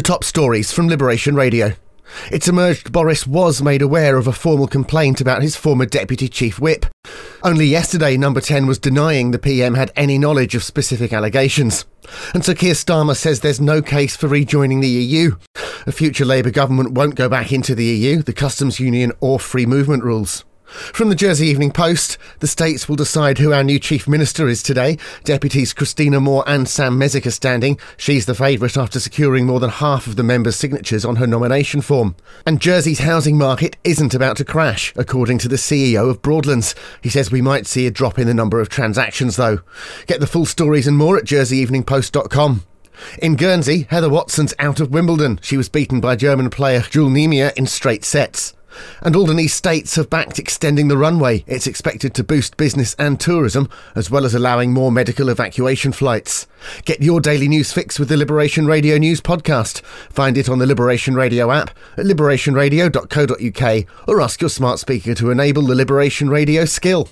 The top stories from Liberation Radio. It's emerged Boris was made aware of a formal complaint about his former deputy chief whip. Only yesterday, Number 10 was denying the PM had any knowledge of specific allegations. And Sir Keir Starmer says there's no case for rejoining the EU. A future Labour government won't go back into the EU, the customs union, or free movement rules. From the Jersey Evening Post, the states will decide who our new Chief Minister is today. Deputies Kristina Moore and Sam Mézec are standing. She's the favourite after securing more than half of the members' signatures on her nomination form. And Jersey's housing market isn't about to crash, according to the CEO of Broadlands. He says we might see a drop in the number of transactions, though. Get the full stories and more at jerseyeveningpost.com. In Guernsey, Heather Watson's out of Wimbledon. She was beaten by German player Jule Niemeier in straight sets. And Alderney states have backed extending the runway. It's expected to boost business and tourism, as well as allowing more medical evacuation flights. Get your daily news fix with the Liberation Radio News podcast. Find it on the Liberation Radio app at liberationradio.co.uk or ask your smart speaker to enable the Liberation Radio skill.